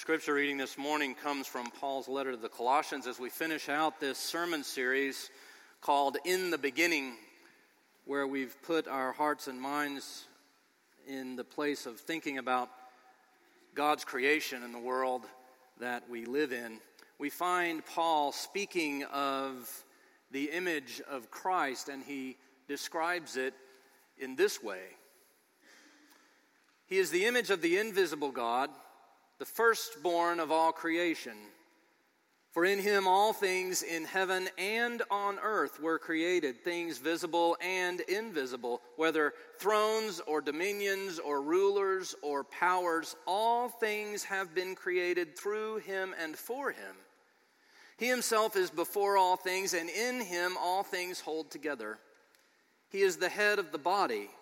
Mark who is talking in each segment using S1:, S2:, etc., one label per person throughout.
S1: scripture reading this morning comes from Paul's letter to the Colossians as we finish out this sermon series called In the Beginning, where we've put our hearts and minds in the place of thinking about God's creation and the world that we live in. We find Paul speaking of the image of Christ, and he describes it in this way He is the image of the invisible God the firstborn of all creation. For in him all things in heaven and on earth were created, things visible and invisible, whether thrones or dominions or rulers or powers, all things have been created through him and for him. He himself is before all things, and in him all things hold together. He is the head of the body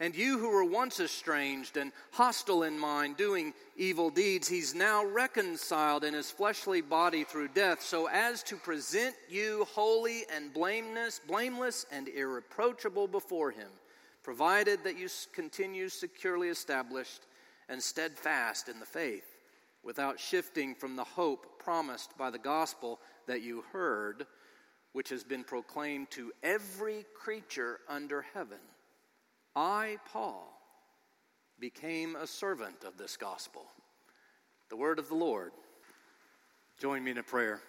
S1: And you who were once estranged and hostile in mind, doing evil deeds, he's now reconciled in his fleshly body through death, so as to present you holy and blameless, blameless and irreproachable before him, provided that you continue securely established and steadfast in the faith, without shifting from the hope promised by the gospel that you heard, which has been proclaimed to every creature under heaven I, Paul, became a servant of this gospel. The word of the Lord. Join me in a prayer.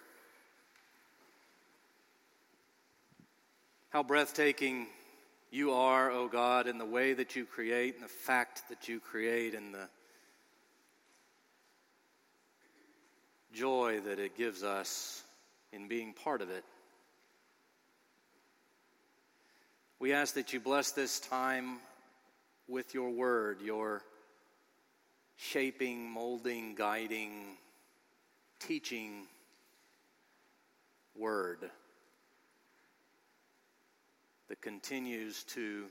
S1: How breathtaking you are, O oh God, in the way that you create and the fact that you create and the joy that it gives us in being part of it. We ask that you bless this time with your word, your shaping, molding, guiding, teaching word that continues to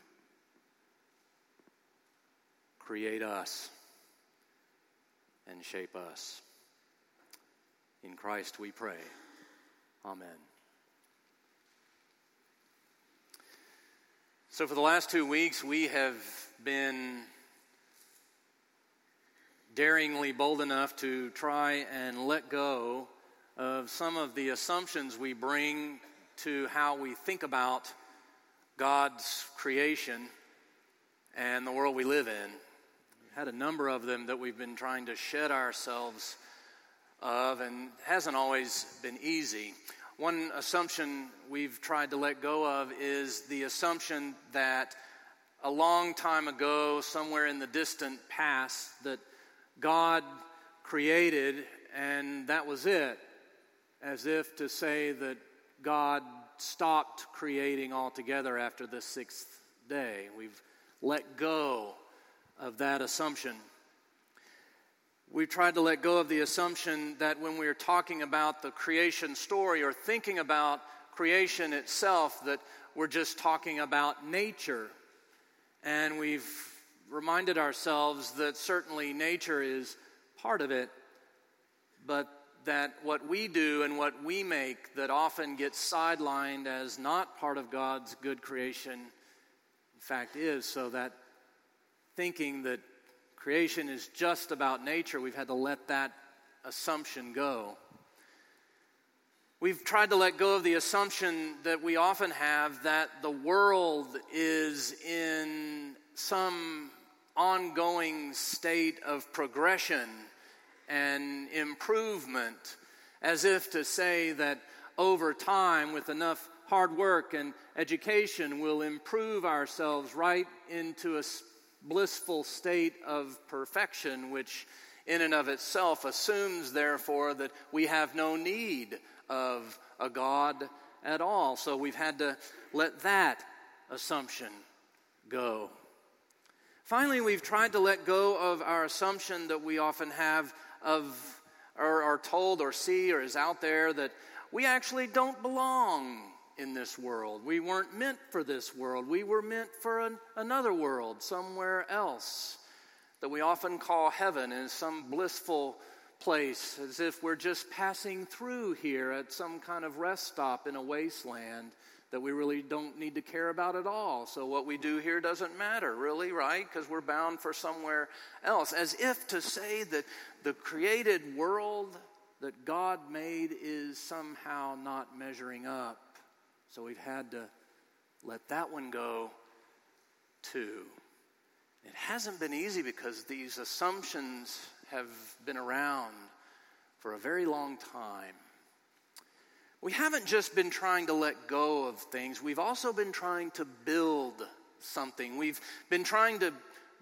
S1: create us and shape us. In Christ we pray. Amen. So, for the last two weeks, we have been daringly bold enough to try and let go of some of the assumptions we bring to how we think about God's creation and the world we live in. We've had a number of them that we've been trying to shed ourselves of, and hasn't always been easy. One assumption we've tried to let go of is the assumption that a long time ago, somewhere in the distant past, that God created and that was it, as if to say that God stopped creating altogether after the sixth day. We've let go of that assumption. We've tried to let go of the assumption that when we're talking about the creation story or thinking about creation itself, that we're just talking about nature. And we've reminded ourselves that certainly nature is part of it, but that what we do and what we make that often gets sidelined as not part of God's good creation, in fact, is. So that thinking that creation is just about nature, we've had to let that assumption go. We've tried to let go of the assumption that we often have that the world is in some ongoing state of progression and improvement, as if to say that over time, with enough hard work and education, we'll improve ourselves right into a blissful state of perfection, which in and of itself assumes, therefore, that we have no need of a God at all. So we've had to let that assumption go. Finally, we've tried to let go of our assumption that we often have of or are told or see or is out there that we actually don't belong in this world. We weren't meant for this world. We were meant for an, another world, somewhere else, that we often call heaven, in some blissful place, as if we're just passing through here at some kind of rest stop in a wasteland that we really don't need to care about at all. So what we do here doesn't matter, really, right? Because we're bound for somewhere else. As if to say that the created world that God made is somehow not measuring up. So we've had to let that one go too. It hasn't been easy because these assumptions have been around for a very long time. We haven't just been trying to let go of things, we've also been trying to build something. We've been trying to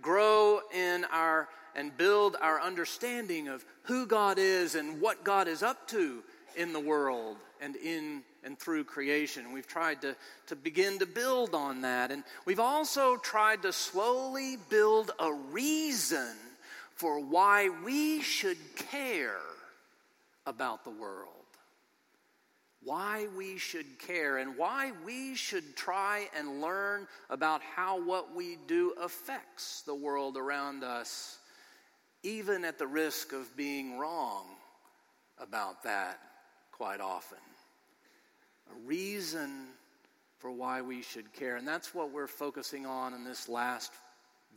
S1: grow in our and build our understanding of who God is and what God is up to in the world and in and through creation. We've tried to, to begin to build on that. And we've also tried to slowly build a reason for why we should care about the world. Why we should care and why we should try and learn about how what we do affects the world around us, even at the risk of being wrong about that quite often. A reason for why we should care. And that's what we're focusing on in this last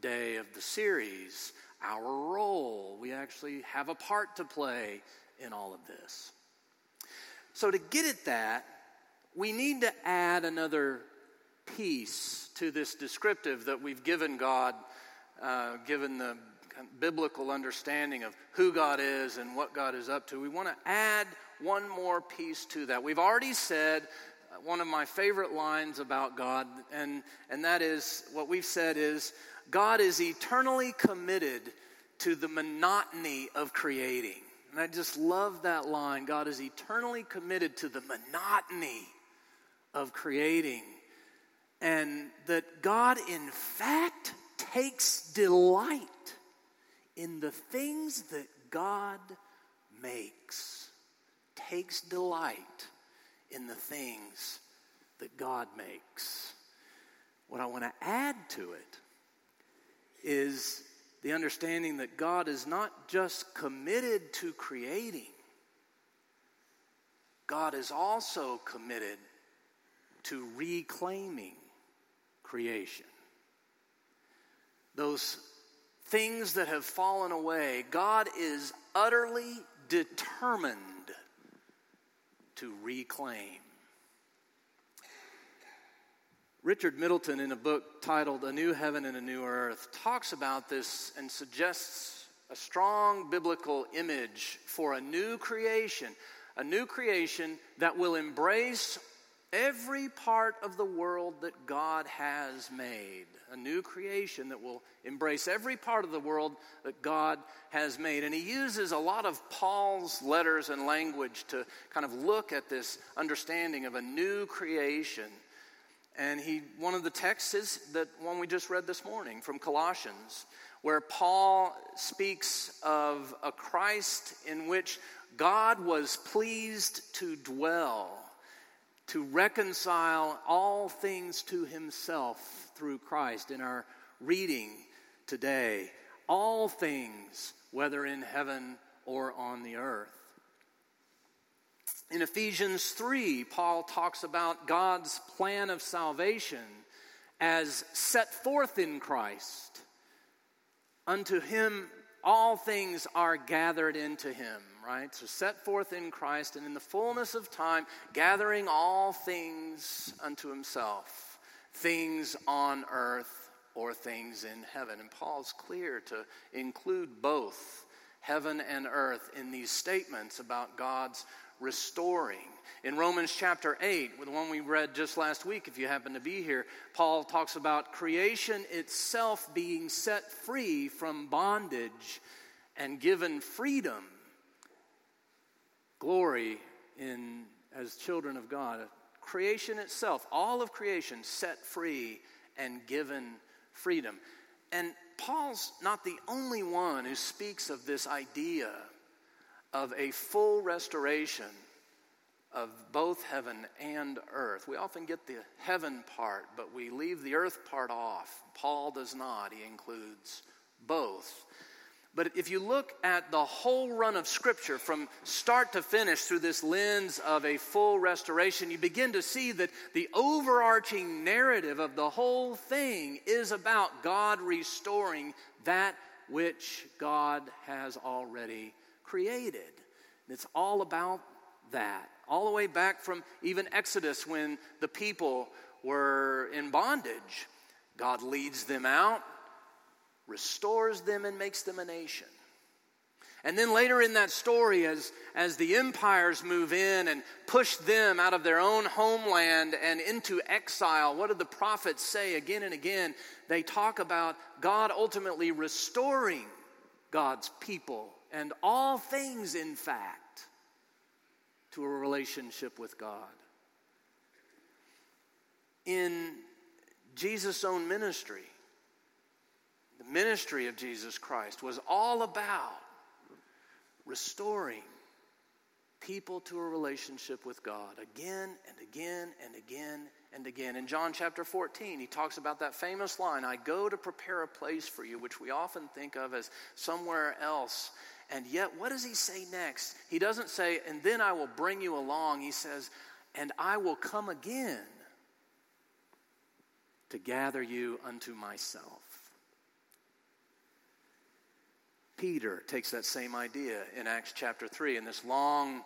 S1: day of the series our role. We actually have a part to play in all of this. So, to get at that, we need to add another piece to this descriptive that we've given God, uh, given the biblical understanding of who God is and what God is up to. We want to add one more piece to that. We've already said one of my favorite lines about God, and, and that is what we've said is God is eternally committed to the monotony of creating. And I just love that line. God is eternally committed to the monotony of creating. And that God, in fact, takes delight in the things that God makes. Takes delight in the things that God makes. What I want to add to it is the understanding that God is not just committed to creating, God is also committed to reclaiming creation. Those things that have fallen away, God is utterly determined to reclaim. Richard Middleton, in a book titled A New Heaven and a New Earth, talks about this and suggests a strong biblical image for a new creation, a new creation that will embrace every part of the world that God has made. A new creation that will embrace every part of the world that God has made. And he uses a lot of Paul's letters and language to kind of look at this understanding of a new creation. And he, one of the texts is that one we just read this morning from Colossians, where Paul speaks of a Christ in which God was pleased to dwell, to reconcile all things to himself through Christ. In our reading today, all things, whether in heaven or on the earth. In Ephesians 3, Paul talks about God's plan of salvation as set forth in Christ. Unto him all things are gathered into him, right? So set forth in Christ and in the fullness of time, gathering all things unto himself, things on earth or things in heaven. And Paul's clear to include both heaven and earth in these statements about God's restoring. In Romans chapter 8, the one we read just last week, if you happen to be here, Paul talks about creation itself being set free from bondage and given freedom, glory in as children of God. Creation itself, all of creation set free and given freedom. And Paul's not the only one who speaks of this idea of a full restoration of both heaven and earth. We often get the heaven part, but we leave the earth part off. Paul does not, he includes both. But if you look at the whole run of Scripture from start to finish through this lens of a full restoration, you begin to see that the overarching narrative of the whole thing is about God restoring that which God has already created. And It's all about that. All the way back from even Exodus when the people were in bondage. God leads them out, restores them, and makes them a nation. And then later in that story, as, as the empires move in and push them out of their own homeland and into exile, what do the prophets say again and again? They talk about God ultimately restoring God's people and all things, in fact, to a relationship with God. In Jesus' own ministry, the ministry of Jesus Christ was all about restoring people to a relationship with God again and again and again and again. In John chapter 14, he talks about that famous line I go to prepare a place for you, which we often think of as somewhere else. And yet, what does he say next? He doesn't say, and then I will bring you along. He says, and I will come again to gather you unto myself. Peter takes that same idea in Acts chapter 3 in this long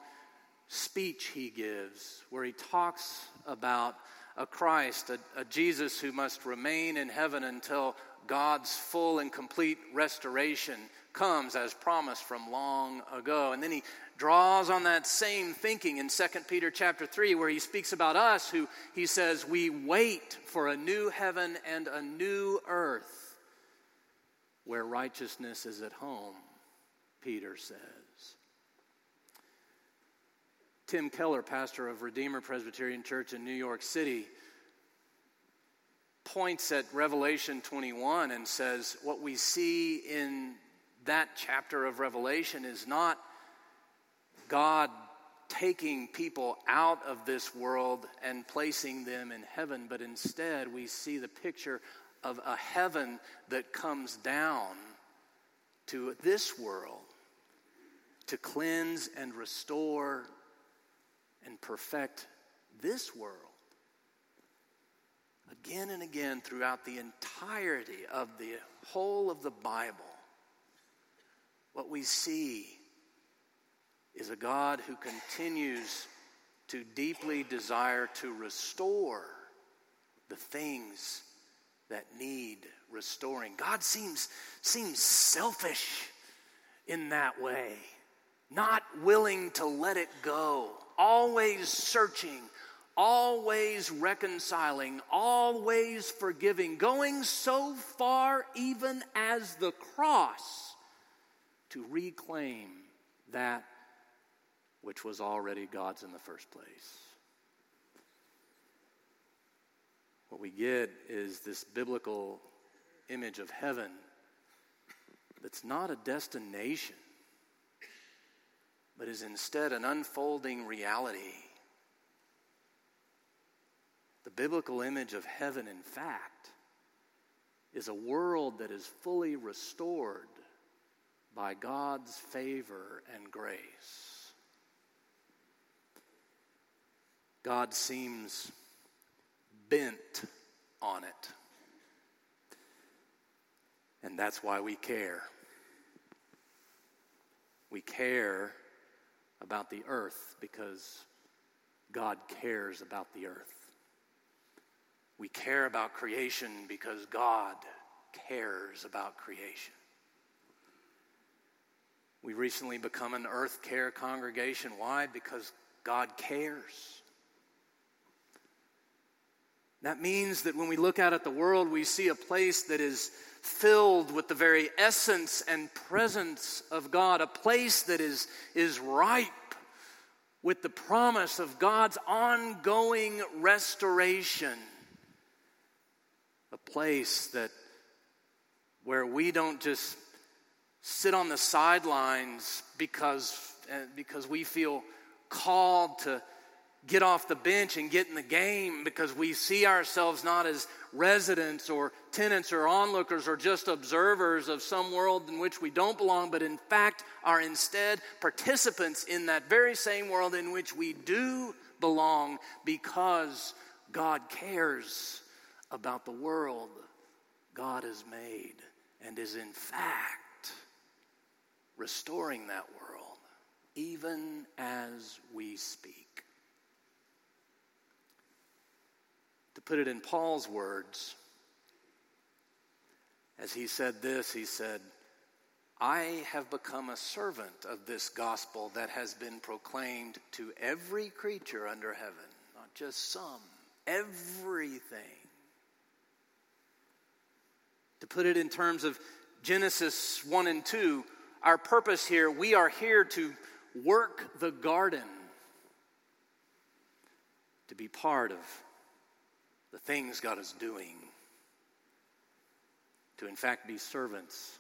S1: speech he gives where he talks about a Christ, a, a, Jesus who must remain in heaven until God's full and complete restoration comes as promised from long ago. And then he draws on that same thinking in 2 Peter chapter 3 where he speaks about us who he says we wait for a new heaven and a new earth where righteousness is at home, Peter says. Tim Keller, pastor of Redeemer Presbyterian Church in New York City, points at Revelation 21 and says, What we see in that chapter of Revelation is not God taking people out of this world and placing them in heaven, but instead we see the picture of a heaven that comes down to this world to cleanse and restore and perfect this world. Again and again throughout the entirety of the whole of the Bible, what we see is a God who continues to deeply desire to restore the things that need restoring. God seems, seems selfish in that way, not willing to let it go, always searching, always reconciling, always forgiving, going so far even as the cross to reclaim that which was already God's in the first place. What we get is this biblical image of heaven that's not a destination, but is instead an unfolding reality. The biblical image of heaven, in fact, is a world that is fully restored by God's favor and grace. God seems bent on it. And that's why we care. We care about the earth because God cares about the earth. We care about creation because God cares about creation. We recently become an earth care congregation. Why? Because God cares. That means that when we look out at the world, we see a place that is filled with the very essence and presence of God, a place that is, is ripe with the promise of God's ongoing restoration, a place that where we don't just sit on the sidelines because eh, because we feel called to get off the bench and get in the game because we see ourselves not as residents or tenants or onlookers or just observers of some world in which we don't belong, but in fact are instead participants in that very same world in which we do belong because God cares about the world God has made and is in fact restoring that world even as we speak. To put it in Paul's words, as he said this, he said, I have become a servant of this gospel that has been proclaimed to every creature under heaven, not just some, everything. To put it in terms of Genesis 1 and 2, our purpose here, we are here to work the garden, to be part of the things God is doing, to in fact be servants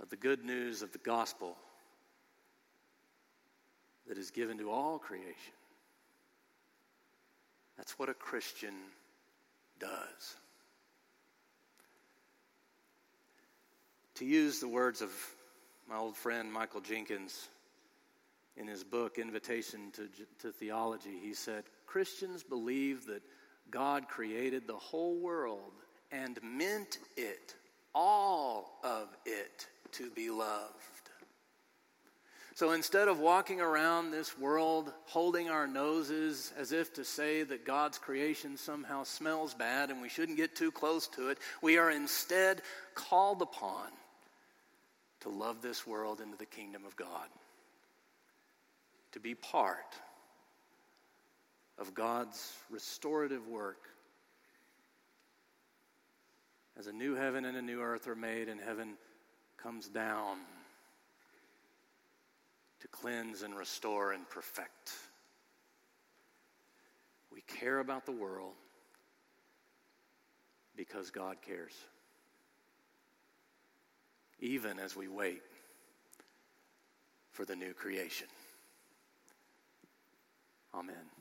S1: of the good news of the gospel that is given to all creation. That's what a Christian does. To use the words of my old friend Michael Jinkins in his book, Invitation to, to Theology, he said Christians believe that God created the whole world and meant it, all of it, to be loved. So instead of walking around this world holding our noses as if to say that God's creation somehow smells bad and we shouldn't get too close to it, we are instead called upon to love this world into the kingdom of God, to be part of God's restorative work as a new heaven and a new earth are made and heaven comes down to cleanse and restore and perfect. We care about the world because God cares, even as we wait for the new creation. Amen.